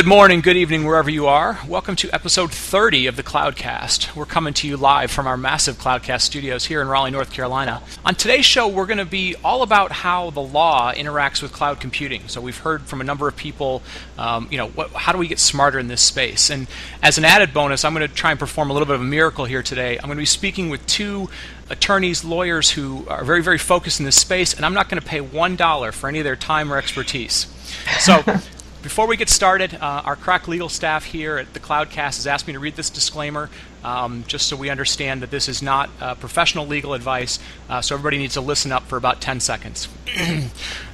Good morning, good evening, wherever you are. Welcome to episode 30 of the Cloudcast. We're coming to you live from our massive Cloudcast studios here in Raleigh, North Carolina. On today's show, we're going to be all about how the law interacts with cloud computing. So we've heard from a number of people, um, you know, what, how do we get smarter in this space? And as an added bonus, I'm going to try and perform a little bit of a miracle here today. I'm going to be speaking with two attorneys, lawyers who are very, very focused in this space, and I'm not going to pay one dollar for any of their time or expertise. So. Before we get started, uh, our crack legal staff here at the Cloudcast has asked me to read this disclaimer um, just so we understand that this is not uh, professional legal advice, uh, so everybody needs to listen up for about 10 seconds.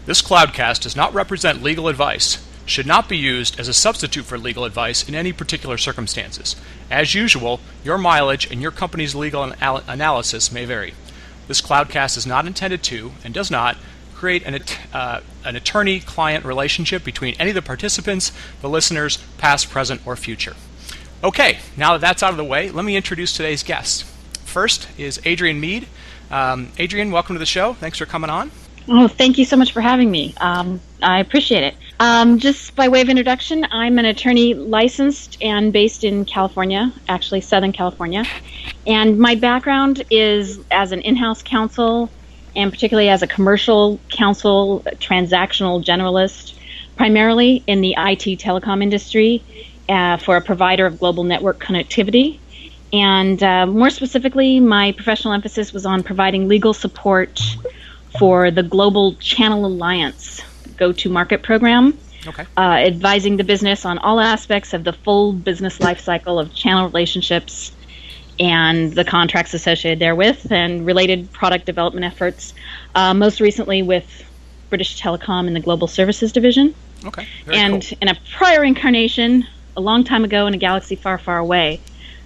this Cloudcast does not represent legal advice, should not be used as a substitute for legal advice in any particular circumstances. As usual, your mileage and your company's legal anal- analysis may vary. This Cloudcast is not intended to, and does not, create an, uh, an attorney client relationship between any of the participants, the listeners, past, present, or future. Okay, now that that's out of the way, let me introduce today's guest. First is Adrienne Mead. Um, Adrienne, welcome to the show. Thanks for coming on. Oh, thank you so much for having me. Um, I appreciate it. Um, just by way of introduction, I'm an attorney licensed and based in California, actually Southern California. And my background is as an in house counsel and particularly as a commercial counsel, transactional generalist, primarily in the IT telecom industry uh, for a provider of global network connectivity. And uh, more specifically, my professional emphasis was on providing legal support for the Global Channel Alliance go to market program. Okay. Uh, advising the business on all aspects of the full business life cycle of channel relationships and the contracts associated therewith and related product development efforts, uh, most recently with British Telecom in the Global Services Division. Okay. and cool. in a prior incarnation, a long time ago in a galaxy far, far away,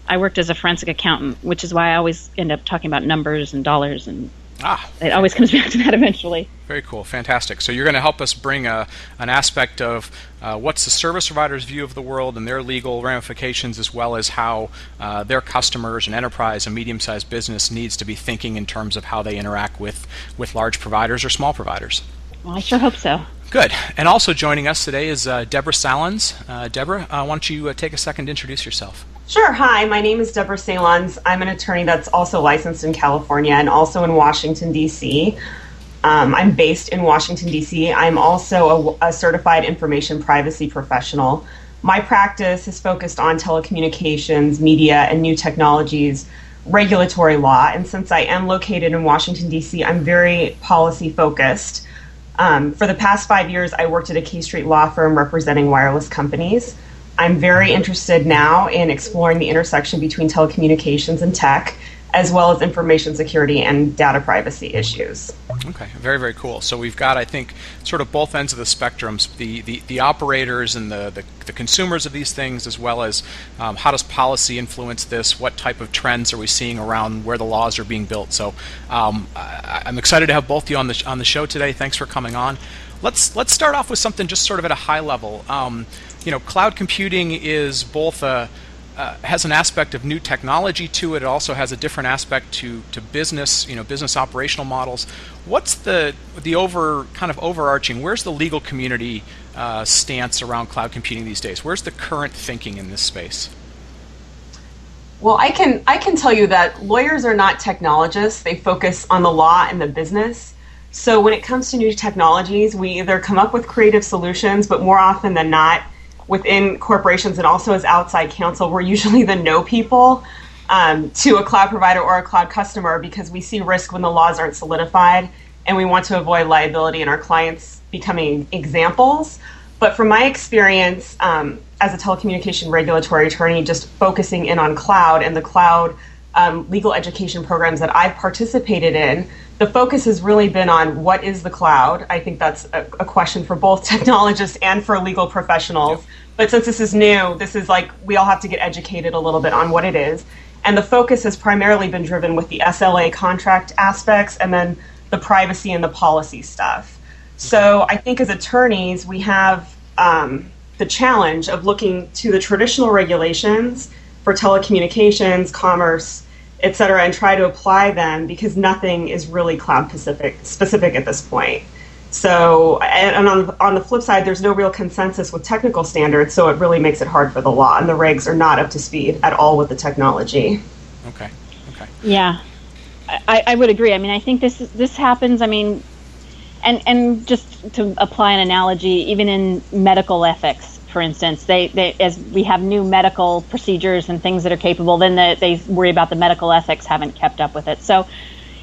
I worked as a forensic accountant, which is why I always end up talking about numbers and dollars and Ah, it always comes back to that eventually. Very cool, fantastic. So you're going to help us bring a, an aspect of uh, what's the service provider's view of the world and their legal ramifications, as well as how uh, their customers and enterprise and medium-sized business needs to be thinking in terms of how they interact with with large providers or small providers. Well, I sure hope so. Good. And also joining us today is uh, Deborah Salons. Uh, Deborah, uh, why don't you uh, take a second to introduce yourself? Sure. Hi, my name is Deborah Salons. I'm an attorney that's also licensed in California and also in Washington, D.C. Um, I'm based in Washington, D.C. I'm also a, a, certified information privacy professional. My practice is focused on telecommunications, media, and new technologies, regulatory law. And since I am located in Washington, D.C., I'm very policy focused. Um, for the past five years, I worked at a K Street law firm representing wireless companies. I'm very interested now in exploring the intersection between telecommunications and tech, as well as information security and data privacy issues. Okay, very, very cool. So we've got, I think, sort of both ends of the spectrums the, the, the operators and the, the, the, consumers of these things, as well as um, how does policy influence this? What type of trends are we seeing around where the laws are being built? So um, I, I'm excited to have both of you on the, on the show today. Thanks for coming on. Let's, let's start off with something just sort of at a high level. Um, you know, cloud computing is both a uh, has an aspect of new technology to it. It also has a different aspect to, to business, you know, business operational models. What's the the over kind of overarching? Where's the legal community uh, stance around cloud computing these days? Where's the current thinking in this space? Well, I can I can tell you that lawyers are not technologists. They focus on the law and the business. So when it comes to new technologies, we either come up with creative solutions, but more often than not, within corporations and also as outside counsel, we're usually the no people um, to a cloud provider or a cloud customer because we see risk when the laws aren't solidified and we want to avoid liability and our clients becoming examples. But from my experience um, as a telecommunication regulatory attorney, just focusing in on cloud and the cloud um, legal education programs that I've participated in, the focus has really been on what is the cloud. I think that's a, a question for both technologists and for legal professionals. Yep. But since this is new, this is like we all have to get educated a little bit on what it is. And the focus has primarily been driven with the SLA contract aspects and then the privacy and the policy stuff. So I think as attorneys, we have um, the challenge of looking to the traditional regulations for telecommunications, commerce, et cetera, and try to apply them because nothing is really cloud specific specific at this point. So, and on, on the flip side, there's no real consensus with technical standards, so it really makes it hard for the law, and the regs are not up to speed at all with the technology. Okay. Okay. Yeah, I, I would agree. I mean, I think this this happens. I mean, and and just to apply an analogy, even in medical ethics, for instance, they, they as we have new medical procedures and things that are capable, then the, they worry about the medical ethics haven't kept up with it. So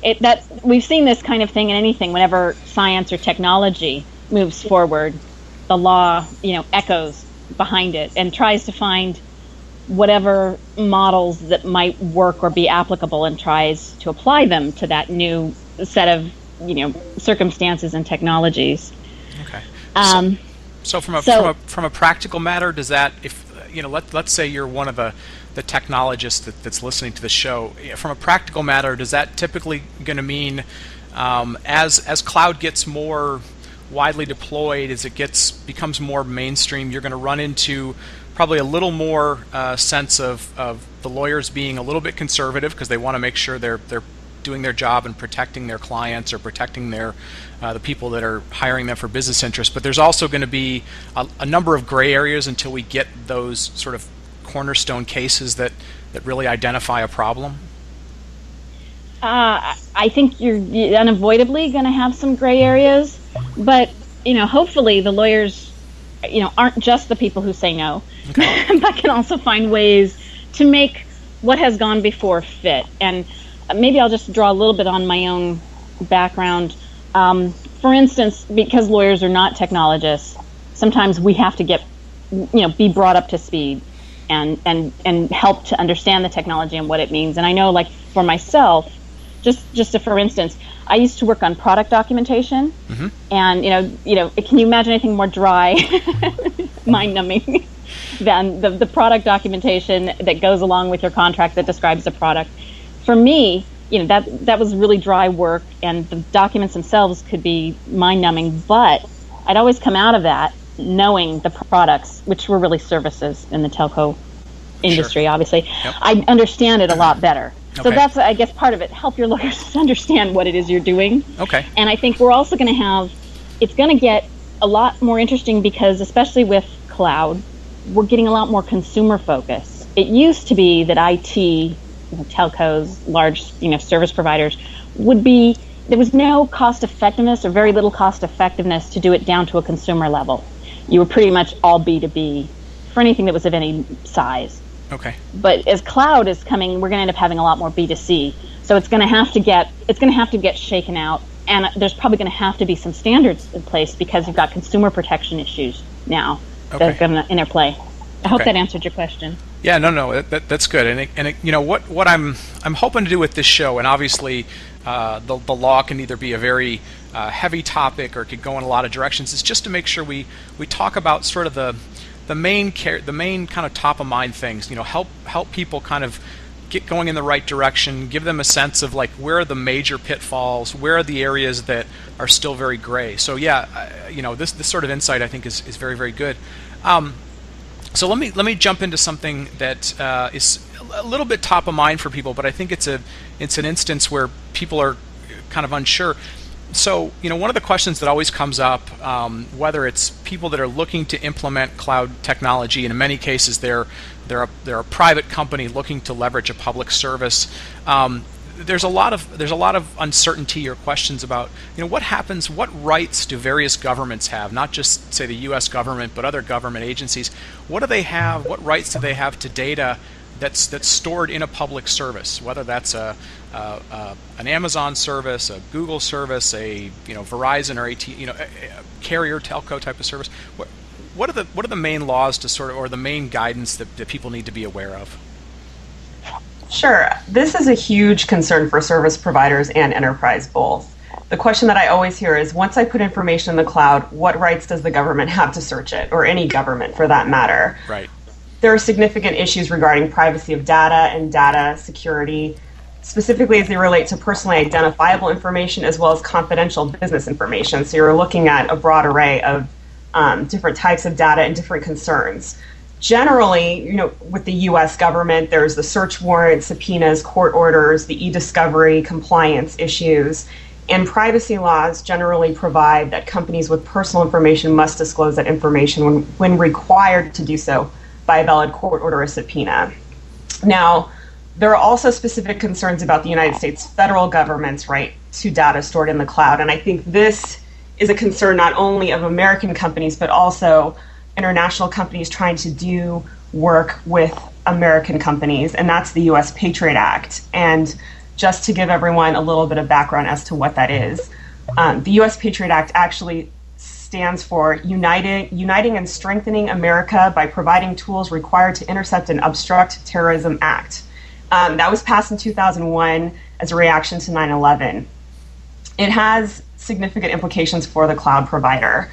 it, that we've seen this kind of thing in anything. Whenever science or technology moves forward, the law, you know, echoes behind it and tries to find whatever models that might work or be applicable and tries to apply them to that new set of you know circumstances and technologies. Okay. Um, so, so, from a, so, from a from a practical matter, does that if you know let let's say you're one of the the technologists that, that's listening to the show, from a practical matter, does that typically going to mean um, as as cloud gets more widely deployed, as it gets becomes more mainstream, you're going to run into probably a little more uh, sense of, of the lawyers being a little bit conservative because they want to make sure they're they're doing their job and protecting their clients or protecting their uh, the people that are hiring them for business interests. But there's also going to be a, a, number of gray areas until we get those sort of cornerstone cases that that really identify a problem. Uh, I think you're unavoidably going to have some gray areas, but you know, hopefully the lawyers, you know, aren't just the people who say no, okay. but can also find ways to make what has gone before fit. And maybe I'll just draw a little bit on my own background. Um, for instance, because lawyers are not technologists, sometimes we have to get, you know, be brought up to speed and, and, and help to understand the technology and what it means. And I know, like, for myself, just, just a, for instance, I used to work on product documentation, mm-hmm. and you know, you know, can you imagine anything more dry, mind numbing than the, the product documentation that goes along with your contract that describes the product? For me, you know that that was really dry work, and the documents themselves could be mind numbing. But I'd always come out of that knowing the products, which were really services in the telco industry. Sure. Obviously, yep. I understand it a lot better. Okay. So that's, I guess, part of it. Help your lawyers understand what it is you're doing. Okay. And I think we're also going to have, it's going to get a lot more interesting because, especially with cloud, we're getting a lot more consumer focus. It used to be that IT you know, telcos, large you know service providers would be there was no cost effectiveness or very little cost effectiveness to do it down to a consumer level. You were pretty much all B2B for anything that was of any size. Okay. But as cloud is coming, we're going to end up having a lot more B2C. So it's going to have to get it's going to have to get shaken out and there's probably going to have to be some standards in place because you've got consumer protection issues now okay. that are going to interplay. I hope okay. that answered your question. Yeah, no, no, that, that's good. And it, and it, you know what what I'm I'm hoping to do with this show, and obviously uh, the the law can either be a very uh, heavy topic or it could go in a lot of directions. Is just to make sure we we talk about sort of the the main care the main kind of top of mind things. You know, help help people kind of get going in the right direction, give them a sense of like where are the major pitfalls, where are the areas that are still very gray. So yeah, you know this this sort of insight I think is is very very good. Um, so let me let me jump into something that uh, is a little bit top of mind for people, but I think it's a it's an instance where people are kind of unsure. So you know, one of the questions that always comes up, um, whether it's people that are looking to implement cloud technology, and in many cases they're they're a, they're a private company looking to leverage a public service. Um, there's a lot of there's a lot of uncertainty or questions about you know what happens what rights do various governments have? Not just say the US government but other government agencies. What do they have what rights do they have to data that's that's stored in a public service? Whether that's a, a, a an Amazon service a Google service a you know Verizon or AT you know a, carrier telco type of service. What, what are the what are the main laws to sort of or the main guidance that, that people need to be aware of Sure. This is a huge concern for service providers and enterprise both. The question that I always hear is once I put information in the cloud, what rights does the government have to search it, or any government for that matter? Right. There are significant issues regarding privacy of data and data security, specifically as they relate to personally identifiable information as well as confidential business information. So you're looking at a broad array of um, different types of data and different concerns generally, you know, with the U.S. government, there's the search warrant, subpoenas, court orders, the e-discovery compliance issues, And privacy laws generally provide that companies with personal information must disclose that information when, when required to do so by a valid court order or subpoena. Now, there are also specific concerns about the United States federal government's right to data stored in the cloud. And I think this is a concern not only of American companies, but also international companies trying to do work with American companies, and that's the US Patriot Act. And just to give everyone a little bit of background as to what that is, um, the US Patriot Act actually stands for United, Uniting and Strengthening America by Providing Tools Required to Intercept and Obstruct Terrorism Act. Um, that was passed in 2001 as a reaction to 9 11. It has significant implications for the cloud provider.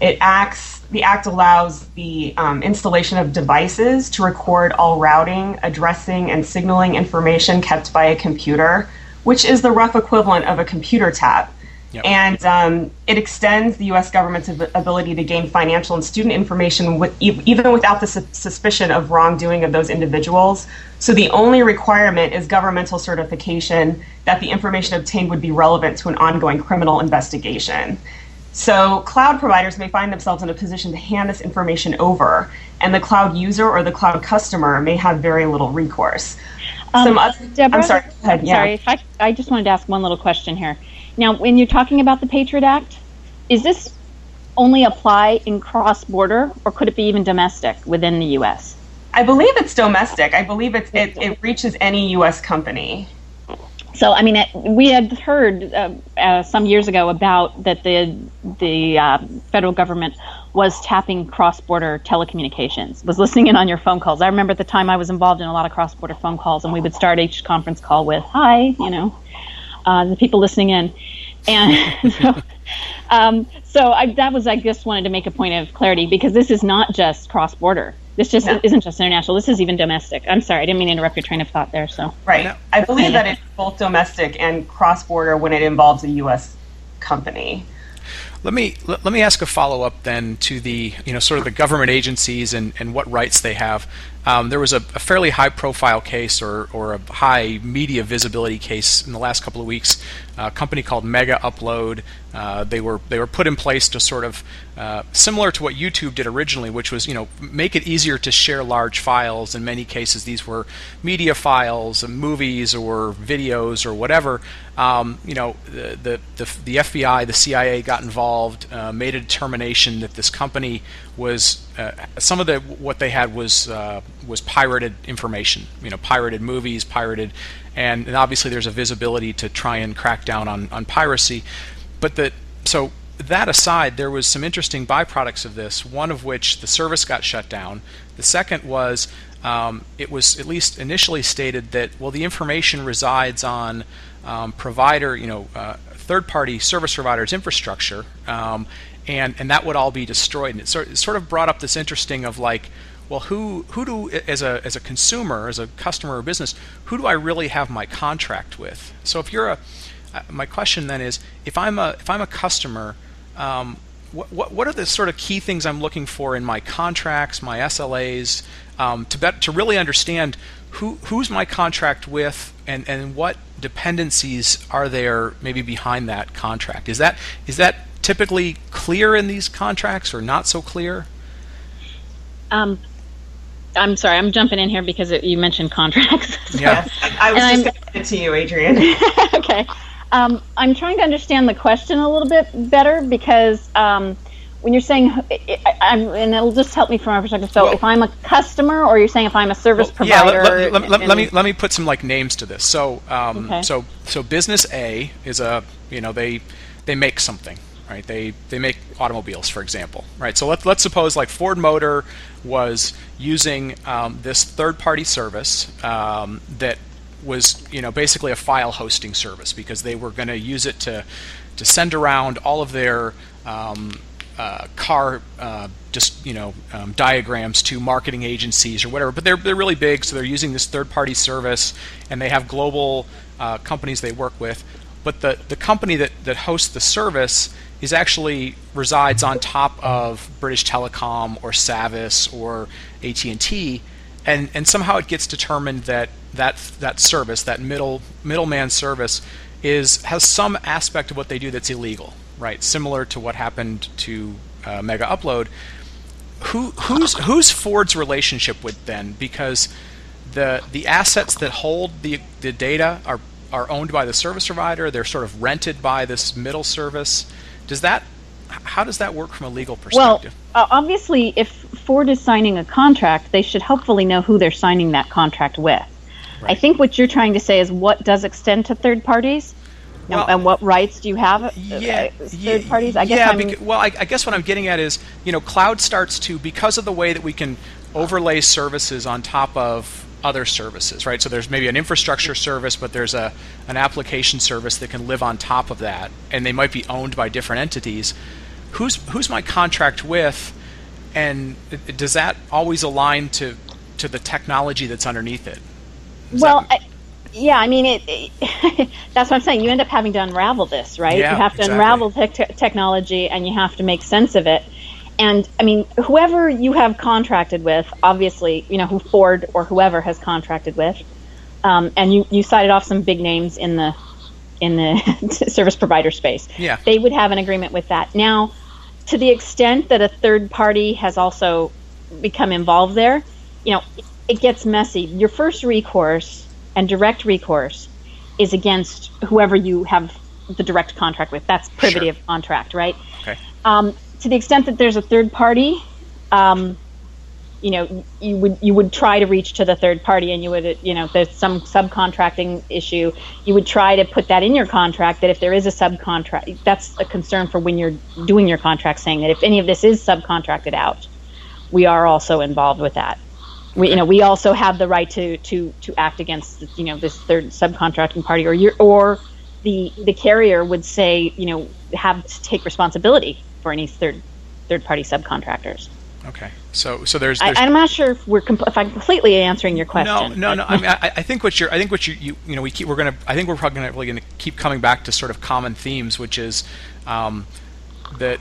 It acts, the act allows the um, installation of devices to record all routing, addressing, and signaling information kept by a computer, which is the rough equivalent of a computer tab. Yep. And um, it extends the U.S. government's ability to gain financial and student information with, even without the su- suspicion of wrongdoing of those individuals. So the only requirement is governmental certification that the information obtained would be relevant to an ongoing criminal investigation. So cloud providers may find themselves in a position to hand this information over, and the cloud user or the cloud customer may have very little recourse. Um, Some other, Deborah, I'm sorry. Ahead, yeah. Sorry, I, I just wanted to ask one little question here. Now, when you're talking about the Patriot Act, is this only apply in cross border, or could it be even domestic within the U.S.? I believe it's domestic. I believe it's, it, it reaches any U.S. company. So, I mean, it, we had heard uh, uh, some years ago about that the the uh, federal government was tapping cross-border telecommunications, was listening in on your phone calls. I remember at the time I was involved in a lot of cross-border phone calls, and we would start each conference call with "Hi," you know, uh, the people listening in, and so, um, so I, that was I just wanted to make a point of clarity because this is not just cross border. This just no. isn't just international. This is even domestic. I'm sorry, I didn't mean to interrupt your train of thought there. So right, I believe that it's both domestic and cross border when it involves a U.S. company. Let me let, let me ask a follow up then to the you know sort of the government agencies and, and what rights they have. Um, there was a, a, fairly high profile case or, or a high media visibility case in the last couple of weeks. A company called Megaupload. Uh, they were they were put in place to sort of uh, similar to what YouTube did originally, which was you know make it easier to share large files. In many cases, these were media files, movies, or videos, or whatever. Um, you know the, the, the the FBI, the CIA got involved, uh, made a determination that this company was uh, some of the what they had was uh, was pirated information. You know, pirated movies, pirated, and, and, obviously there's a visibility to try and crack down on on piracy. But the so that aside, there was some interesting byproducts of this. One of which the service got shut down. The second was um, it was at least initially stated that well the information resides on um, provider you know uh, third party service providers infrastructure. Um, and and that would all be destroyed. And it sort, it sort of brought up this interesting of like, well, who who do as a as a consumer, as a customer or business, who do I really have my contract with? So if you're a, uh, my question then is, if I'm a if I'm a customer, um, what, what what are the sort of key things I'm looking for in my contracts, my SLAs, um, to bet, to really understand who who's my contract with and and what dependencies are there maybe behind that contract? Is that is that typically clear in these contracts or not so clear? Um, I'm sorry, I'm jumping in here because it, you mentioned contracts. so, yeah, I, was just going to it to you, Adrienne. okay. Um, I'm trying to understand the question a little bit better because um, when you're saying, I, and it'll just help me from my perspective. So, well, if I'm a customer, or you're saying if I'm a service well, provider, yeah. Let, let, let, let, me let me put some like names to this. So, um, okay. so so business A is a you know they they make something right? They they make automobiles, for example, right? So let's let's suppose like Ford Motor was using um, this third-party service um, that was you know basically a file hosting service because they were going to use it to to send around all of their um, uh, car uh, just you know um, diagrams to marketing agencies or whatever. But they're they're really big, so they're using this third-party service, and they have global uh, companies they work with. But the the company that that hosts the service is actually resides on top of British Telecom or Savvis or AT&T and and somehow it gets determined that that that service that middle middleman service is has some aspect of what they do that's illegal, right? Similar to what happened to uh, Megaupload. Who who's who's Ford's relationship with then? Because the the assets that hold the the data are are owned by the service provider. They're sort of rented by this middle service. Does that how does that work from a legal perspective? Well, uh, obviously, if Ford is signing a contract, they should hopefully know who they're signing that contract with. Right. I think what you're trying to say is what does extend to third parties? Well, and, what rights do you have? Uh, yeah, uh, third parties. I guess yeah. Beca- well, I, I, guess what I'm getting at is, you know, cloud starts to because of the way that we can overlay services on top of other services, right? So there's maybe an infrastructure service, but there's a an application service that can live on top of that, and they might be owned by different entities. Who's who's my contract with, and does that always align to to the technology that's underneath it? well, I, yeah, I mean, it, it that's what I'm saying. You end up having to unravel this, right? Yeah, you have to exactly. unravel te- technology, and you have to make sense of it. And I mean, whoever you have contracted with, obviously, you know, who Ford or whoever has contracted with, um, and you, you cited off some big names in the in the service provider space. Yeah. They would have an agreement with that. Now, to the extent that a third party has also become involved there, you know, it gets messy. Your first recourse and direct recourse is against whoever you have the direct contract with. That's privity sure. of contract, right? Okay. Um, to the extent that there's a third party, um, you know, you would you would try to reach to the third party, and you would, you know, there's some subcontracting issue. You would try to put that in your contract that if there is a subcontract, that's a concern for when you're doing your contract, saying that if any of this is subcontracted out, we are also involved with that. We, you know, we also have the right to to to act against, you know, this third subcontracting party, or your or the the carrier would say, you know, have to take responsibility for any third third party subcontractors. Okay, so so there's, there's I, am not sure if we're if I'm completely answering your question. No, no, no. I mean, I, I, think what you're I think what you, you you know we keep we're gonna I think we're probably gonna really gonna keep coming back to sort of common themes, which is um, that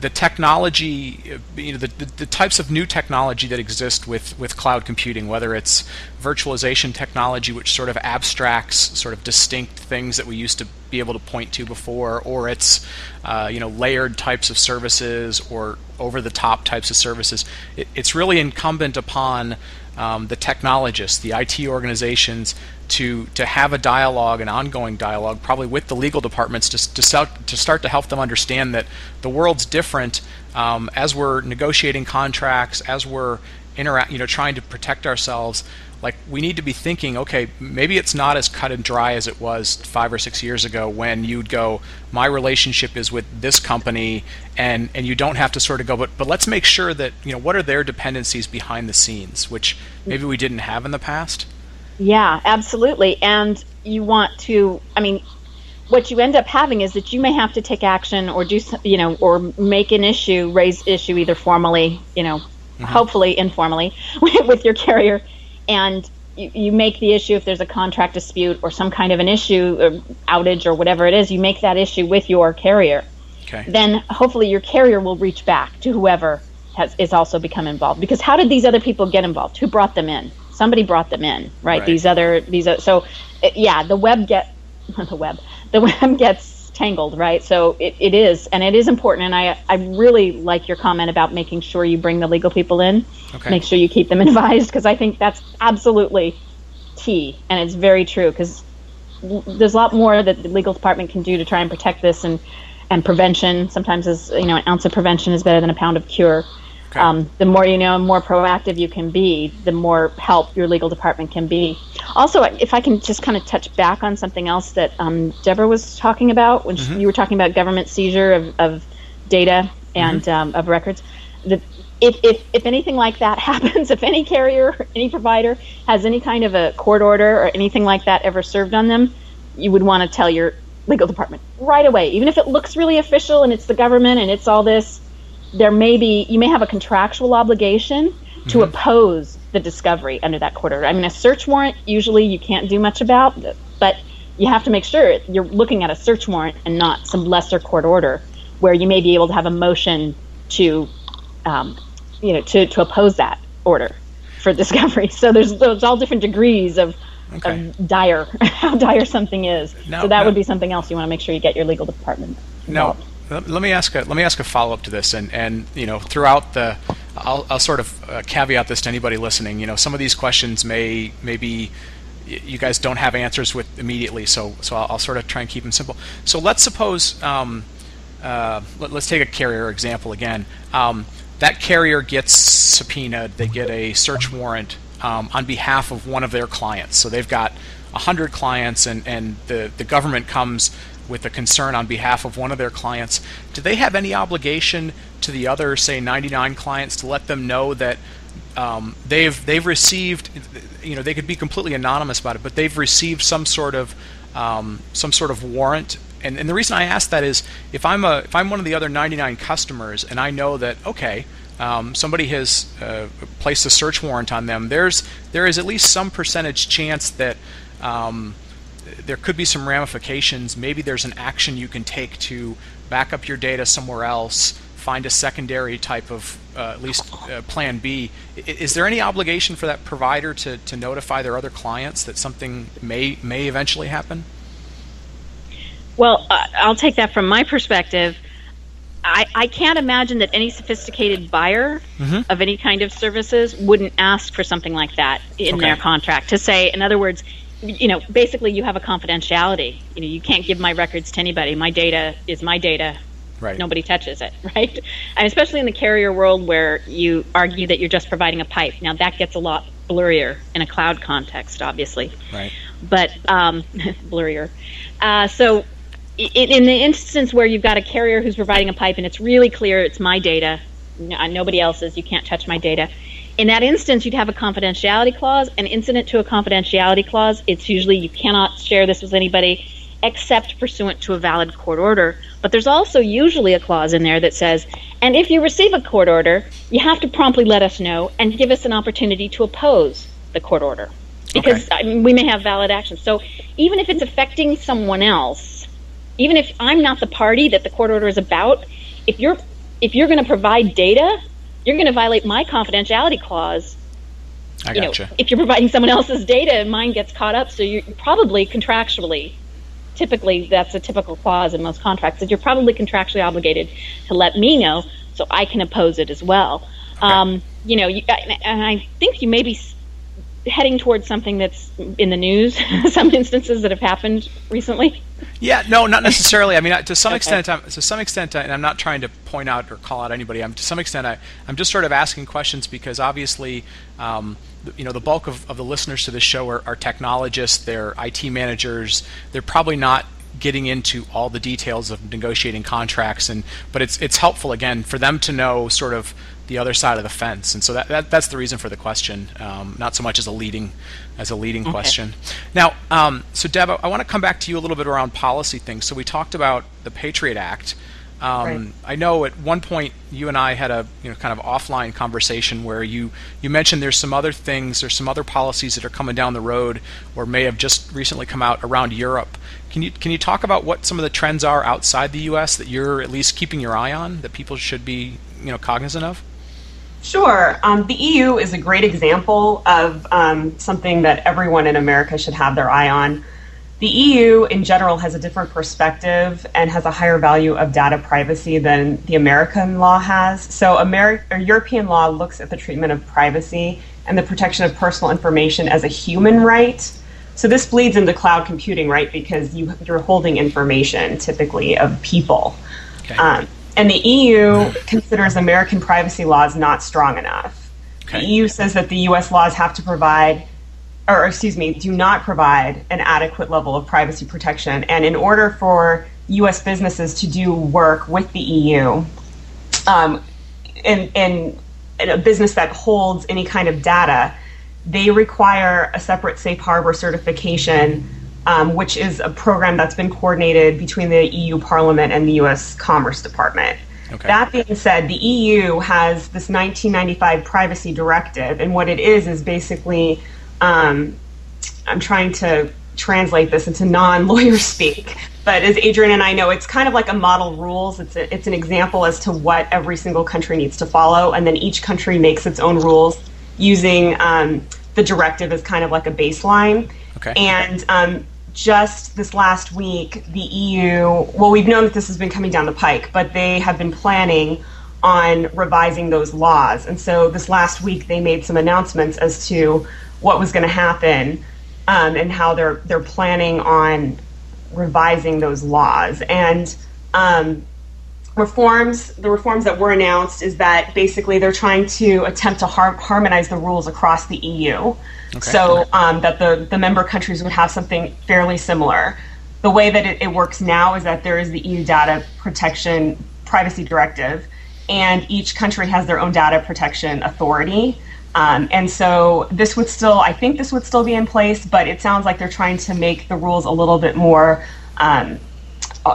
the technology, you know, the, the, the, types of new technology that exist with, with cloud computing, whether it's virtualization technology, which sort of abstracts sort of distinct things that we used to be able to point to before, or it's uh, you know layered types of services or over-the-top types of services. It, it's really incumbent upon um, the technologists, the IT organizations, to to have a dialogue, an ongoing dialogue, probably with the legal departments, to to start to start to help them understand that the world's different. Um, as we're negotiating contracts, as we're interact, you know, trying to protect ourselves, like we need to be thinking, okay, maybe it's not as cut and dry as it was five or six years ago when you'd go, my relationship is with this company, and and you don't have to sort of go, but but let's make sure that you know what are their dependencies behind the scenes, which maybe we didn't have in the past. Yeah, absolutely. And you want to, I mean, what you end up having is that you may have to take action or do, you know, or make an issue, raise issue either formally, you know, mm-hmm. hopefully informally with your carrier. And you, you make the issue if there's a contract dispute or some kind of an issue, or outage or whatever it is, you make that issue with your carrier. Okay. Then hopefully your carrier will reach back to whoever has is also become involved. Because how did these other people get involved? Who brought them in? somebody brought them in, right? right. These other these so uh, yeah, the web get the web the web gets tangled, right? So it, it is, and it is important. And I I really like your comment about making sure you bring the legal people in, okay. make sure you keep them advised because I think that's absolutely key, and it's very true because there's a lot more that the legal department can do to try and protect this and and prevention. Sometimes is you know an ounce of prevention is better than a pound of cure. Okay. Um, the more you know, and more proactive you can be, the more help your legal department can be. Also, if I can just kind of touch back on something else that um, Deborah was talking about when mm-hmm. she, you were talking about government seizure of, of data and mm-hmm. um, of records. The, if, if, if anything like that happens, if any carrier, any provider has any kind of a court order or anything like that ever served on them, you would want to tell your legal department right away. Even if it looks really official and it's the government and it's all this, there may be you may have a contractual obligation to mm-hmm. oppose the discovery under that court order. I mean, a search warrant usually you can't do much about, but you have to make sure you're looking at a search warrant and not some lesser court order where you may be able to have a motion to, um, you know, to, to oppose that order for discovery. So there's there's all different degrees of okay. of dire how dire something is. so that would be something else you want to make sure you get your legal department. Involved. Now, let me ask a let me ask a follow up to this, and and you know throughout the, I'll, I'll sort of uh, caveat this to anybody listening. You know, some of these questions may maybe you guys don't have answers with immediately, so so I'll, I'll sort of try and keep them simple. So let's suppose. Um, uh, let, us take a carrier example again. Um, that carrier gets subpoenaed, they get a search warrant um, on behalf of one of their clients. So they've got 100 clients, and, and the, the government comes with a concern on behalf of one of their clients. Do they have any obligation to the other, say, 99 clients to let them know that um, they've they've received, you know, they could be completely anonymous about it, but they've received some sort of um, some sort of warrant and, and the reason I ask that is if I'm a if I'm one of the other 99 customers and I know that okay um, somebody has uh, placed a search warrant on them, there's there is at least some percentage chance that um, there could be some ramifications. Maybe there's an action you can take to back up your data somewhere else, find a secondary type of uh, at least uh, plan B. Is there any obligation for that provider to, to notify their other clients that something may may eventually happen? Well, uh, I'll take that from my perspective. I, I can't imagine that any sophisticated buyer mm-hmm. of any kind of services wouldn't ask for something like that in okay. their contract to say, in other words, you know, basically you have a confidentiality. You know, you can't give my records to anybody. My data is my data. Right. Nobody touches it, right? And especially in the carrier world where you argue that you're just providing a pipe. Now that gets a lot blurrier in a cloud context, obviously. Right. But um, blurrier. Uh, so in the instance where you've got a carrier who's providing a pipe and it's really clear it's my data, uh, nobody else's, you can't touch my data. In that instance, you'd have a confidentiality clause. An incident to a confidentiality clause, it's usually you cannot share this with anybody except pursuant to a valid court order. But there's also usually a clause in there that says, and if you receive a court order, you have to promptly let us know and give us an opportunity to oppose the court order. Because okay. I mean, we may have valid action. So even if it's affecting someone else, even if I'm not the party that the court order is about, if you're if you're going to provide data, you're going to violate my confidentiality clause. I you gotcha. know, if you're providing someone else's data and mine gets caught up, so you're probably contractually, typically that's a typical clause in most contracts, that you're probably contractually obligated to let me know so I can oppose it as well. Okay. Um, you know, you, and I think you may be heading towards something that's in the news, some instances that have happened recently. Yeah, no, not necessarily. I mean, to some okay. extent, I'm, to some extent, and I'm not trying to point out or call out anybody. I'm to some extent, I, am just sort of asking questions because obviously, um, you know, the bulk of, of the listeners to this show are, are technologists, they're IT managers. They're probably not getting into all the details of negotiating contracts and but it's it's helpful again for them to know sort of the other side of the fence. And so that, that that's the reason for the question, um, not so much as a leading as a leading okay. question. Now, um, so Deb, I want to come back to you a little bit around policy things. So we talked about the Patriot Act. Um, right. I know at one point you and I had a you know kind of offline conversation where you you mentioned there's some other things, there's some other policies that are coming down the road or may have just recently come out around Europe. Can you can you talk about what some of the trends are outside the U.S. that you're at least keeping your eye on that people should be you know cognizant of? Sure. Um, the EU is a great example of um, something that everyone in America should have their eye on. The EU in general has a different perspective and has a higher value of data privacy than the American law has. So, Ameri- European law looks at the treatment of privacy and the protection of personal information as a human right. So, this bleeds into cloud computing, right? Because you, you're holding information typically of people. Okay. Um, and the EU considers American privacy laws not strong enough. Okay. The EU says that the US laws have to provide, or excuse me, do not provide an adequate level of privacy protection. And in order for US businesses to do work with the EU, um, in, in, in a business that holds any kind of data, they require a separate safe harbor certification um, which is a program that's been coordinated between the EU Parliament and the US Commerce Department. Okay. That being said, the EU has this 1995 privacy directive, and what it is is basically, um, I'm trying to translate this into non-lawyer speak, but as Adrienne and I know, it's kind of like a model rules. It's a, it's an example as to what every single country needs to follow, and then each country makes its own rules using um, the directive as kind of like a baseline. Okay. And um, just this last week, the EU, well, we've known that this has been coming down the pike, but they have been planning on revising those laws. And so this last week, they made some announcements as to what was going to happen um, and how they're they're planning on revising those laws. And um, reforms, the reforms that were announced, is that basically they're trying to attempt to har- harmonize the rules across the EU. Okay. So um, that the, the member countries would have something fairly similar. The way that it, it works now is that there is the EU Data Protection Privacy Directive, and each country has their own data protection authority. Um, and so this would still, I think this would still be in place, but it sounds like they're trying to make the rules a little bit more, um,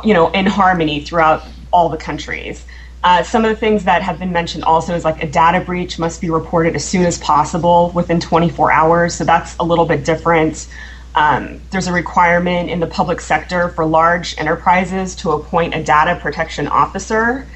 you know, in harmony throughout all the countries. Uh, some of the things that have been mentioned also is like a data breach must be reported as soon as possible within 24 hours. So that's a little bit different. Um, there's a requirement in the public sector for large enterprises to appoint a data protection officer.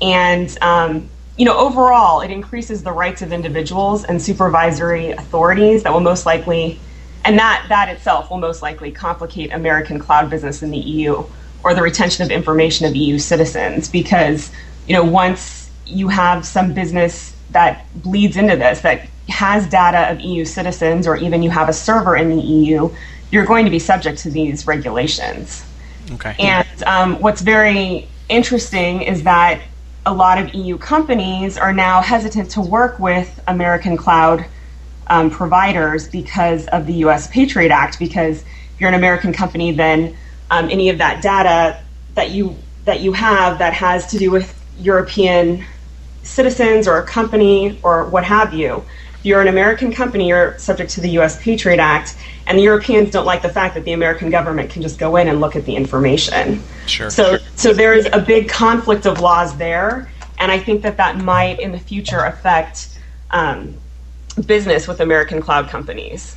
And, um, you know, overall, it increases the rights of individuals and supervisory authorities that will most likely, and that, that itself will most likely complicate American cloud business in the EU or the retention of information of EU citizens because you know, once you have some business that bleeds into this, that has data of EU citizens, or even you have a server in the EU, you're going to be subject to these regulations. Okay. And um, what's very interesting is that a lot of EU companies are now hesitant to work with American cloud um, providers because of the U.S. Patriot Act. Because if you're an American company, then um, any of that data that you that you have that has to do with European citizens or a company or what have you. If you're an American company, you're subject to the U.S. Patriot Act, and the Europeans don't like the fact that the American government can just go in and look at the information. Sure. So, sure. so there is a big conflict of laws there, and I think that that might, in the future, affect um, business with American cloud companies.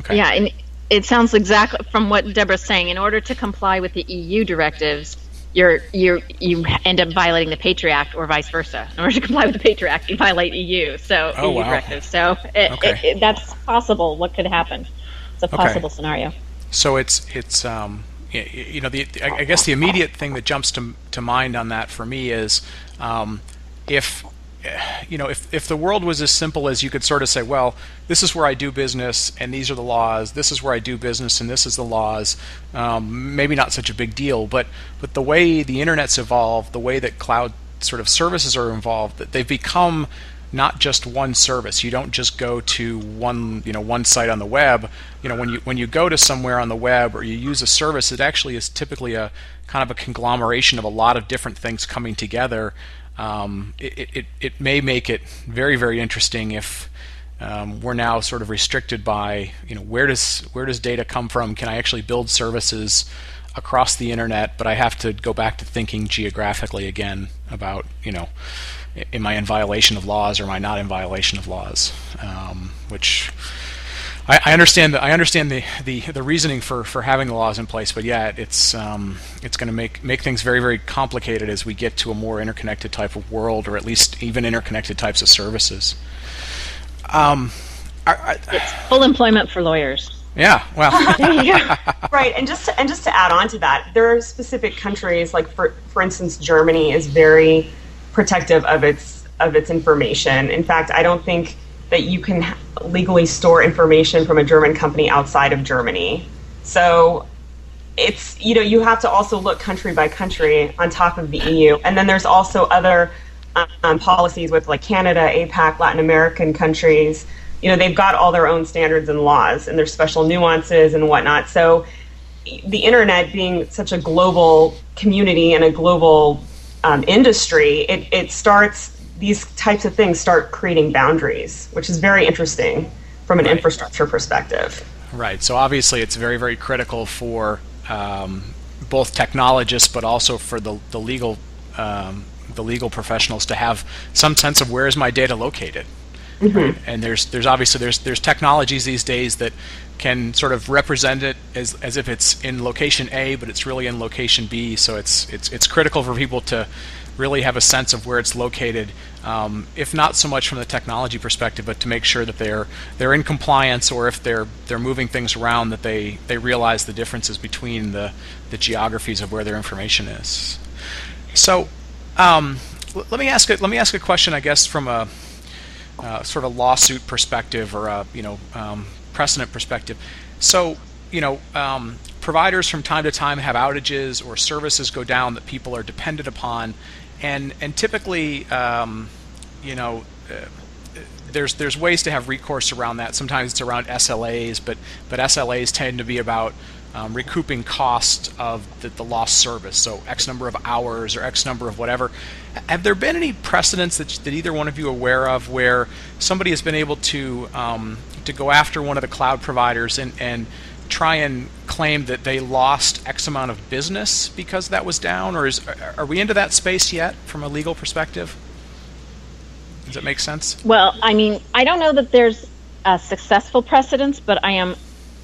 Okay. Yeah, and it sounds exactly from what Deborah's saying. In order to comply with the EU directives, you're you you end up violating the Patriot Act or vice versa. In order to comply with the Patriot Act, you violate EU. So oh, EU wow. directives. So it, okay. it, it, that's possible. What could happen? It's a possible okay. scenario. So it's it's um, you know the I guess the immediate thing that jumps to to mind on that for me is um, if you know, if, if the world was as simple as you could sort of say, well, this is where I do business and these are the laws, this is where I do business and this is the laws, um, maybe not such a big deal. But, but the way the internet's evolved, the way that cloud sort of services are involved, that they've become not just one service. You don't just go to one, you know, one site on the web. You know, when you when you go to somewhere on the web or you use a service, it actually is typically a kind of a conglomeration of a lot of different things coming together um, it, it, it may make it very, very interesting if um, we're now sort of restricted by, you know, where does where does data come from? Can I actually build services across the internet? But I have to go back to thinking geographically again about, you know, am I in violation of laws or am I not in violation of laws? Um, which I, I, understand the, I understand the, the, the reasoning for, for having the laws in place, but yeah, it's um, it's going to make make things very very complicated as we get to a more interconnected type of world, or at least even interconnected types of services. Um, I, I, it's full employment for lawyers. Yeah, well, right, and just to, and just to add on to that, there are specific countries like for for instance, Germany is very protective of its of its information. In fact, I don't think that you can legally store information from a German company outside of Germany. So it's you know you have to also look country by country on top of the EU, and then there's also other um, policies with like Canada, APAC, Latin American countries. You know they've got all their own standards and laws, and there's special nuances and whatnot. So the internet being such a global community and a global um, industry, it, it starts these types of things start creating boundaries, which is very interesting from an right. infrastructure perspective. Right. So obviously, it's very, very critical for um, both technologists, but also for the the legal um, the legal professionals to have some sense of where is my data located. Mm-hmm. Right? And there's there's obviously there's there's technologies these days that can sort of represent it as, as if it's in location A, but it's really in location B. So it's it's it's critical for people to really have a sense of where it's located, um, if not so much from the technology perspective, but to make sure that they're they're in compliance, or if they're they're moving things around, that they they realize the differences between the the geographies of where their information is. So, um, let me ask a, let me ask a question, I guess, from a uh, sort of lawsuit perspective or a you know um, precedent perspective. So, you know, um, providers from time to time have outages or services go down that people are dependent upon, and and typically, um, you know. Uh, there's there's ways to have recourse around that. Sometimes it's around SLAs, but but SLAs tend to be about um, recouping cost of the, the, lost service. So X number of hours or X number of whatever. Have there been any precedents that, that either one of you aware of where somebody has been able to um, to go after one of the cloud providers and, and try and claim that they lost X amount of business because that was down, or is are we into that space yet from a legal perspective? Does that make sense? Well, I mean, I don't know that there's a successful precedence, but I am,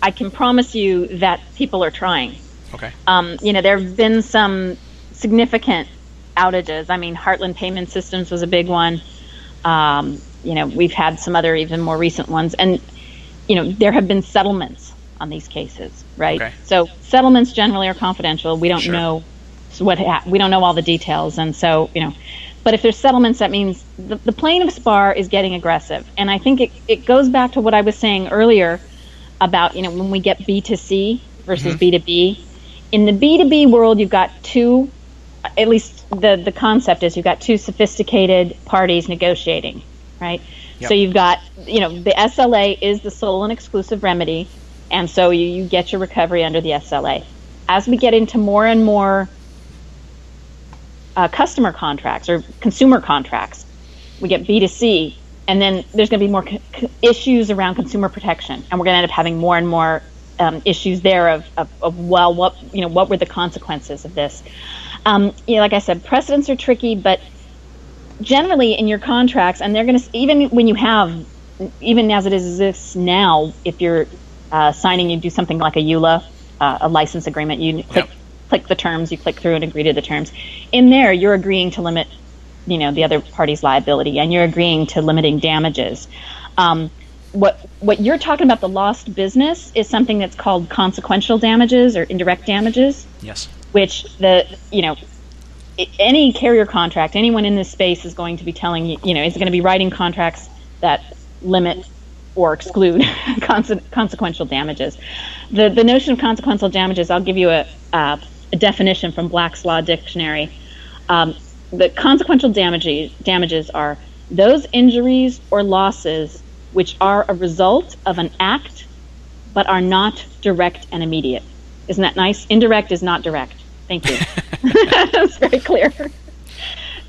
I can promise you that people are trying. Okay. Um, you know, there have been some significant outages. I mean, Heartland Payment Systems was a big one. Um, you know, we've had some other even more recent ones, and you know, there have been settlements on these cases, right? Okay. So settlements generally are confidential. We don't Sure. know what ha- we don't know all the details, and so you know. But if there's settlements, that means the, the plaintiff's bar is getting aggressive, and I think it, it goes back to what I was saying earlier about you know when we get B to C versus mm-hmm. B to B. In the B to B world, you've got two. At least the the concept is you've got two sophisticated parties negotiating, right? Yep. So you've got you know the SLA is the sole and exclusive remedy, and so you, you get your recovery under the SLA. As we get into more and more uh, customer contracts or consumer contracts, we get B2C, and then there's going to be more issues around consumer protection, and we're going to end up having more and more um, issues there of, of, of well, what you know, what were the consequences of this? Um, you know, like I said, precedents are tricky, but generally in your contracts, and they're going to even when you have, even as it exists now, if you're uh, signing, you do something like a EULA, uh, a license agreement, you click, Yep. click the terms, you click through and agree to the terms. In there, you're agreeing to limit, you know, the other party's liability, and you're agreeing to limiting damages. Um, what what you're talking about the lost business is something that's called consequential damages or indirect damages Yes. which the you know any carrier contract anyone in this space is going to be telling you you know is going to be writing contracts that limit or exclude conse- consequential damages. The the notion of consequential damages i'll give you a, uh, a definition from black's law dictionary. Um, the consequential damages damages are those injuries or losses which are a result of an act but are not direct and immediate. Isn't that nice? Indirect is not direct. Thank you. That's very clear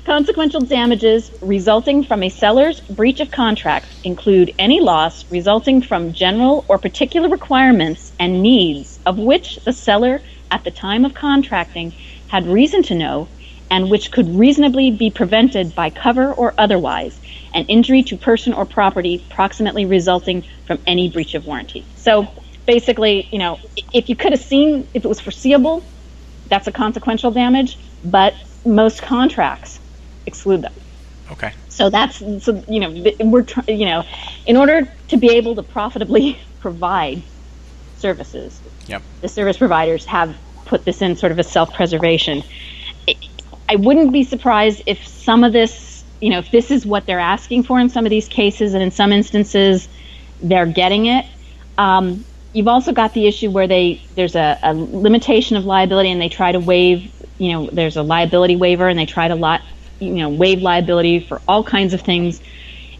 Consequential damages resulting from a seller's breach of contract include any loss resulting from general or particular requirements and needs of which the seller at the time of contracting had reason to know and which could reasonably be prevented by cover or otherwise, an injury to person or property proximately resulting from any breach of warranty. So basically, you know, if you could have seen, if it was foreseeable, that's a consequential damage, but most contracts exclude them. Okay. So that's so you know we're you know in order to be able to profitably provide services, Yep. the service providers have put this in sort of a self-preservation. I- I wouldn't be surprised if some of this, you know, if this is what they're asking for in some of these cases, and in some instances, they're getting it. Um, you've also got the issue where they there's a, a limitation of liability, and they try to waive. You know, there's a liability waiver, and they try to lot, you know, waive liability for all kinds of things,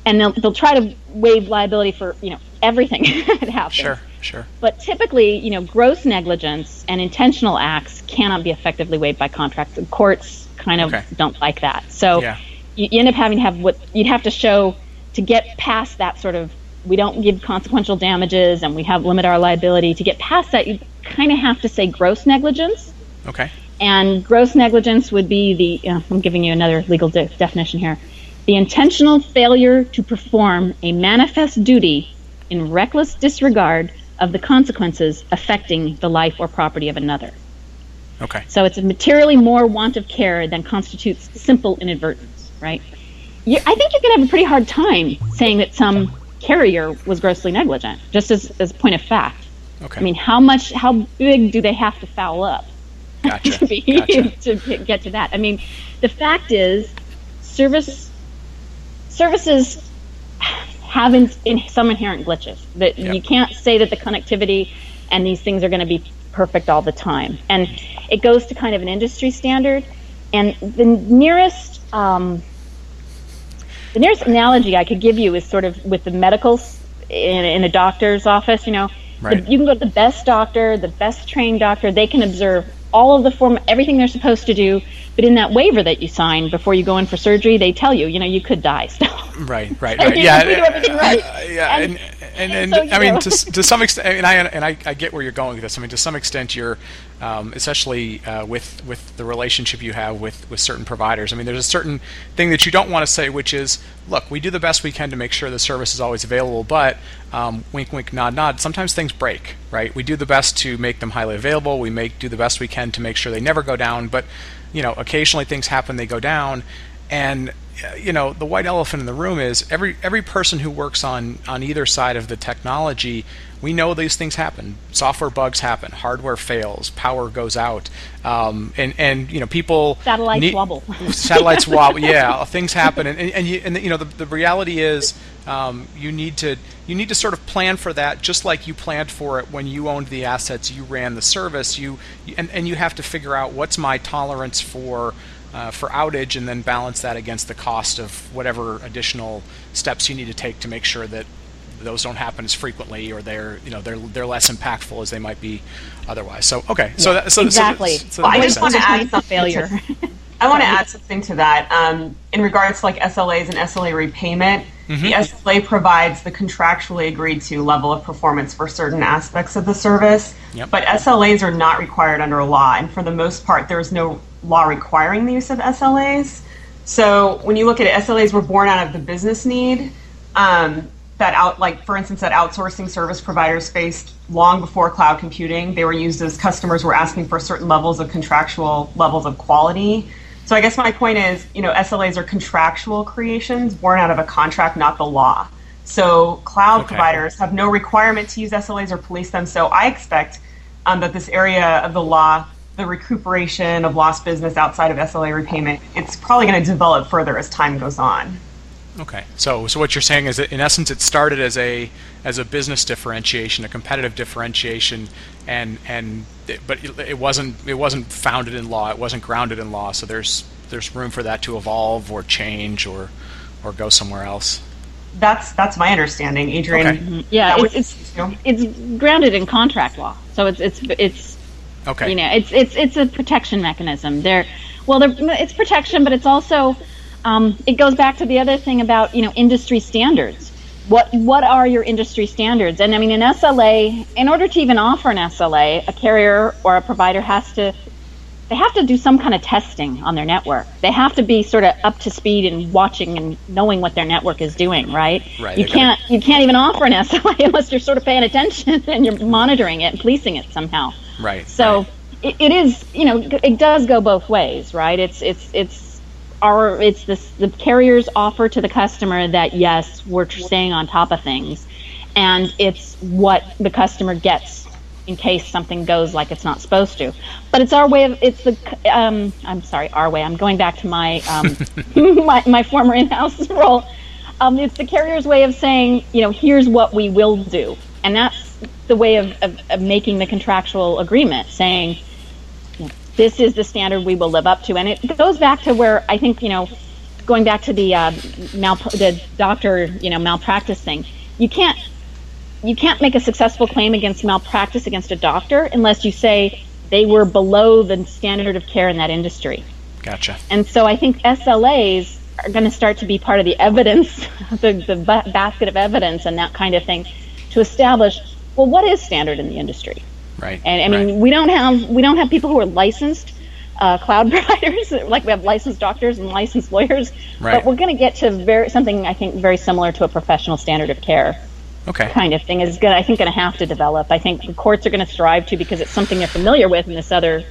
and they'll they'll try to waive liability for you know everything that happens. Sure. Sure. But typically, you know, gross negligence and intentional acts cannot be effectively waived by contract. The courts kind of Okay. don't like that. So Yeah. you, you end up having to have what you'd have to show to get past that sort of we don't give consequential damages and we have limit our liability. To get past that, you kind of have to say gross negligence. Okay. And gross negligence would be the, uh, I'm giving you another legal de- definition here, the intentional failure to perform a manifest duty in reckless disregard of the consequences affecting the life or property of another. Okay. So it's a materially more want of care than constitutes simple inadvertence, right? You, I think you can have a pretty hard time saying that some carrier was grossly negligent, just as, as a point of fact. Okay. I mean, how much, how big do they have to foul up Gotcha. to, be, Gotcha. to get to that? I mean, the fact is, service services have in, in some inherent glitches that Yep. you can't say that the connectivity and these things are going to be perfect all the time. And it goes to kind of an industry standard. And the nearest um, the nearest analogy I could give you is sort of with the medicals in, in a doctor's office. You know, the- you can go to the best doctor, the best trained doctor. They can observe all of the form, everything they're supposed to do. But in that waiver that you sign before you go in for surgery, they tell you, you know, you could die still. Right, right, right. Yeah, we do everything right. uh, yeah, and And- and, and so, I mean, to, to some extent, and I and I, I get where you're going with this. I mean, to some extent, you're, um, especially uh, with with the relationship you have with with certain providers. I mean, there's a certain thing that you don't want to say, which is, look, we do the best we can to make sure the service is always available, but um, wink, wink, nod, nod. Sometimes things break, right? We do the best to make them highly available. We make do the best we can to make sure they never go down, but you know, occasionally things happen, they go down, and you know the white elephant in the room is every every person who works on on either side of the technology we know these things happen. Software bugs happen. Hardware fails. Power goes out. Um, and and you know people Satellites need- wobble. satellites wobble. Yeah things happen. And, and, and you and you know the, the reality is um, you need to you need to sort of plan for that just like you planned for it when you owned the assets you ran the service you and, and you have to figure out what's my tolerance for uh, for outage and then balance that against the cost of whatever additional steps you need to take to make sure that those don't happen as frequently or they're you know they're they're less impactful as they might be otherwise so okay so that, so exactly. so, so Well, that I makes just want to add some failure. I want to add something to that. Um, in regards to like SLAs and SLA repayment, the SLA provides the contractually agreed to level of performance for certain aspects of the service. Yep. But SLAs are not required under law, and for the most part, there is no law requiring the use of SLAs. So when you look at it, SLAs were born out of the business need. Um, that out, like for instance, that outsourcing service providers faced long before cloud computing. They were used as customers were asking for certain levels of contractual levels of quality. So I guess my point is, you know, SLAs are contractual creations born out of a contract, not the law. So cloud Okay. providers have no requirement to use SLAs or police them. So I expect um, that this area of the law, the recuperation of lost business outside of SLA repayment, it's probably going to develop further as time goes on. Okay, so so what you're saying is that in essence it started as a as a business differentiation, a competitive differentiation, and and it, but it, it wasn't it wasn't founded in law, it wasn't grounded in law. So there's there's room for that to evolve or change or or go somewhere else. That's that's my understanding, Adrienne. Okay. Yeah, it's, was- it's you know? it's grounded in contract law, so it's it's it's Okay, you know it's it's it's a protection mechanism. There, well, there, it's protection, but it's also um, it goes back to the other thing about you know industry standards. What what are your industry standards? And I mean, an SLA, in order to even offer an SLA, a carrier or a provider has to they have to do some kind of testing on their network. They have to be sort of up to speed and watching and knowing what their network is doing, right? Right, You can't you can't even offer an SLA unless you're sort of paying attention and you're monitoring it and policing it somehow. Right. So right. it, it is, you know, it does go both ways, right? It's it's it's our it's this the carriers offer to the customer that yes, we're staying on top of things, and it's what the customer gets in case something goes like it's not supposed to. But it's our way of it's the um, I'm sorry, our way. I'm going back to my um, my, my former in-house role. Um, it's the carrier's way of saying, you know, here's what we will do, and that's the way of, of, of making the contractual agreement, saying this is the standard we will live up to. And it goes back to where I think, you know, going back to the uh, mal- the doctor, you know, malpractice thing. You can't you can't make a successful claim against malpractice against a doctor unless you say they were below the standard of care in that industry. Gotcha. And so I think SLAs are going to start to be part of the evidence, the, the basket of evidence and that kind of thing to establish, well, what is standard in the industry? Right. And I mean, right. we don't have we don't have people who are licensed uh, cloud providers like we have licensed doctors and licensed lawyers. Right. But we're going to get to very something I think very similar to a professional standard of care okay. kind of thing is going I think going to have to develop. I think the courts are going to strive to because it's something they're familiar with in this other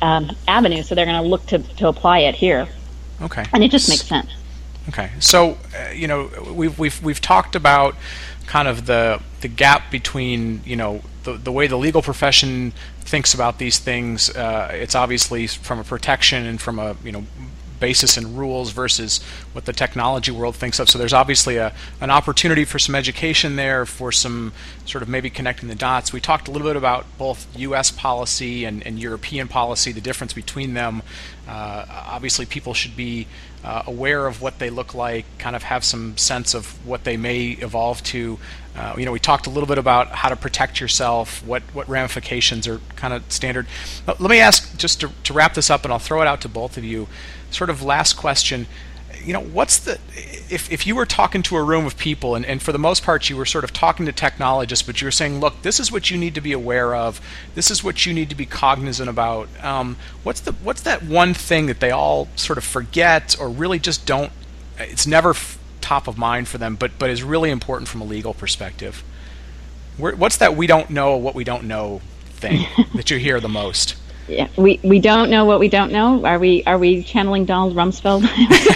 um, avenue, so they're going to look to to apply it here. Okay. And it just makes sense. Okay. So, uh, you know, we've we've we've talked about kind of the the gap between you know the the way the legal profession thinks about these things. Uh, it's obviously from a protection and from a you know basis and rules versus what the technology world thinks of. So there's obviously a, an opportunity for some education there, for some sort of maybe connecting the dots. We talked a little bit about both U.S. policy and, and European policy, the difference between them. Uh, obviously, people should be uh, aware of what they look like, kind of have some sense of what they may evolve to. Uh, you know, we talked a little bit about how to protect yourself, what, what ramifications are kind of standard. But let me ask, just to, to wrap this up, and I'll throw it out to both of you. Sort of last question. You know, what's the if, if you were talking to a room of people, and, and for the most part you were sort of talking to technologists, but you were saying, look, this is what you need to be aware of, this is what you need to be cognizant about. Um, what's the what's that one thing that they all sort of forget or really just don't? It's never top of mind for them, but but is really important from a legal perspective. Where, what's that we don't know what we don't know thing that you hear the most? Yeah, we, we don't know what we don't know. Are we are we channeling Donald Rumsfeld?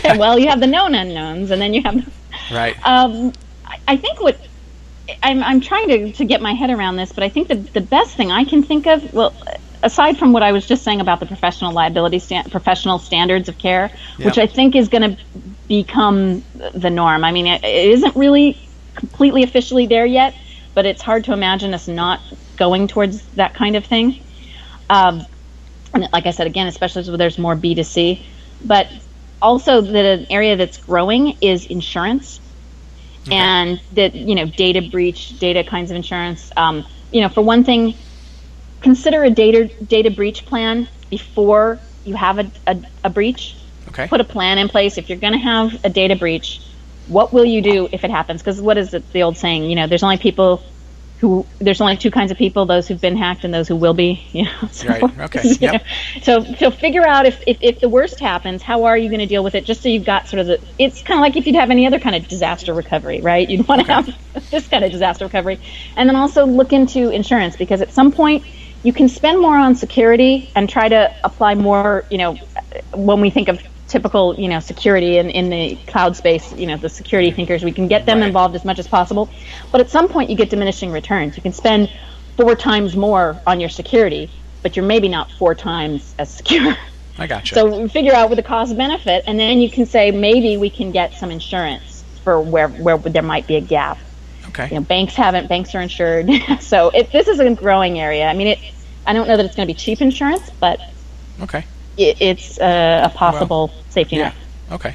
well, you have the known unknowns, and then you have. Right. Um, I, I think what I'm I'm trying to to get my head around this, but I think the the best thing I can think of, well, aside from what I was just saying about the professional liability sta- professional standards of care, Yep. which I think is going to become the norm. I mean, it, it isn't really completely officially there yet, but it's hard to imagine us not going towards that kind of thing. Um, and like I said again, especially as there's more B2C, but also that an area that's growing is insurance, and that you know data breach, data kinds of insurance. Um, you know, for one thing, consider a data data breach plan before you have a, a, a breach. Okay. Put a plan in place if you're going to have a data breach. What will you do if it happens? Because what is it, the old saying? You know, there's only people who there's only two kinds of people: those who've been hacked and those who will be. You know, so, Right, okay, yep. so so figure out if, if if the worst happens, how are you going to deal with it? Just so you've got sort of the. It's kind of like if you'd have any other kind of disaster recovery, right? You'd want to Okay. have this kind of disaster recovery, and then also look into insurance because at some point you can spend more on security and try to apply more. You know, when we think of typical you know security in, in the cloud space you know the security thinkers we can get them Right. involved as much as possible but at some point you get diminishing returns you can spend four times more on your security but you're maybe not four times as secure I gotcha. so figure out what the cost benefit and then you can say maybe we can get some insurance for where where there might be a gap okay. you know banks haven't banks are insured so it, this is a growing area i mean it i don't know that it's going to be cheap insurance but Okay. It, it's uh, a possible safety Yeah. net Okay.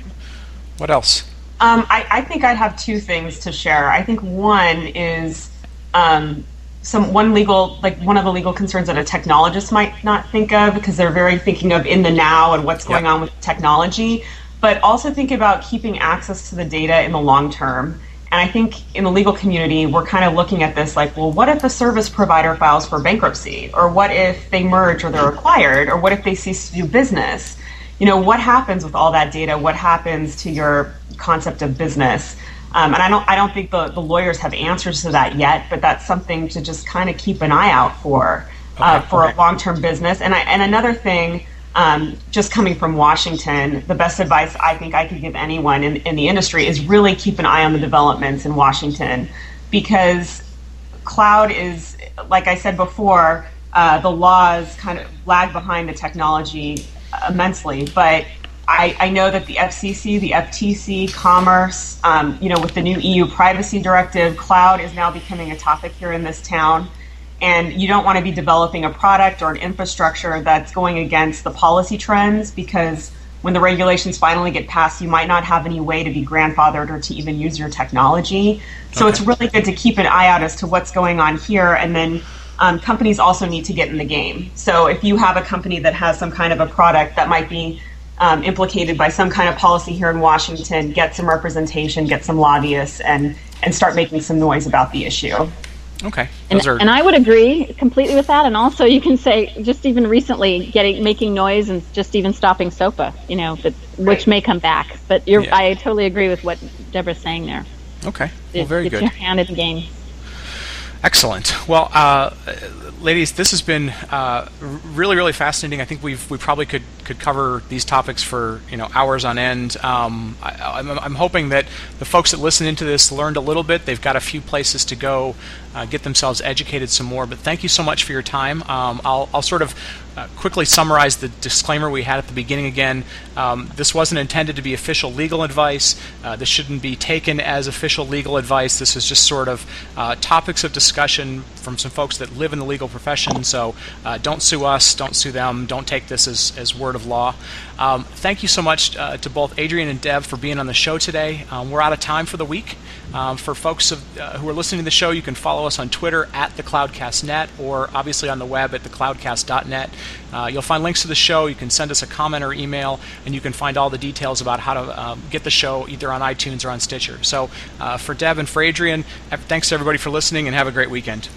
What else? Um, I, I think I'd have two things to share. I think one is um, some one legal, like one of the legal concerns that a technologist might not think of because they're very thinking of in the now and what's going Yep. on with technology, but also think about keeping access to the data in the long term. And I think in the legal community, we're kind of looking at this like, well, what if a service provider files for bankruptcy? Or what if they merge or they're acquired? Or what if they cease to do business? You know, what happens with all that data? What happens to your concept of business? Um, and I don't, I don't think the, the lawyers have answers to that yet, but that's something to just kind of keep an eye out for, uh, Okay, for okay. a long-term business. And I, and another thing, um, just coming from Washington, the best advice I think I could give anyone in, in the industry is really keep an eye on the developments in Washington because cloud is, like I said before, uh, the laws kind of lag behind the technology immensely. But I, I know that the FCC, the FTC, Commerce, um, you know, with the new EU privacy directive, cloud is now becoming a topic here in this town. And you don't want to be developing a product or an infrastructure that's going against the policy trends because when the regulations finally get passed, you might not have any way to be grandfathered or to even use your technology. So Okay. it's really good to keep an eye out as to what's going on here. And then um, companies also need to get in the game. So if you have a company that has some kind of a product that might be um, implicated by some kind of policy here in Washington, get some representation, get some lobbyists, and and start making some noise about the issue. Okay. And, are and I would agree completely with that. And also, you can say just even recently getting making noise and just even stopping SOPA, you know, but, which may come back. But you're, Yeah. I totally agree with what Deborah's saying there. okay. Well, very get good. your hand in the game. Excellent. Well, uh, ladies, this has been uh, really, really fascinating. I think we've we probably could could cover these topics for you know hours on end. Um, I, am hoping that the folks that listen into this learned a little bit. They've got a few places to go, uh, get themselves educated some more. But thank you so much for your time. Um, I'll, I'll sort of uh, quickly summarize the disclaimer we had at the beginning again. Um, this wasn't intended to be official legal advice. Uh, this shouldn't be taken as official legal advice. This is just sort of uh, topics of discussion from some folks that live in the legal profession. So uh, don't sue us, don't sue them, don't take this as, as word of law. Um, thank you so much uh, to both Adrienne and Deb for being on the show today. Um, we're out of time for the week. Um, for folks of, who are listening to the show, you can follow us on Twitter at the CloudcastNet or obviously on the web at thecloudcast.net. Uh, you'll find links to the show. You can send us a comment or email, and you can find all the details about how to um, get the show either on iTunes or on Stitcher. So uh, for Deb and for Adrienne, thanks to everybody for listening, and have a great weekend.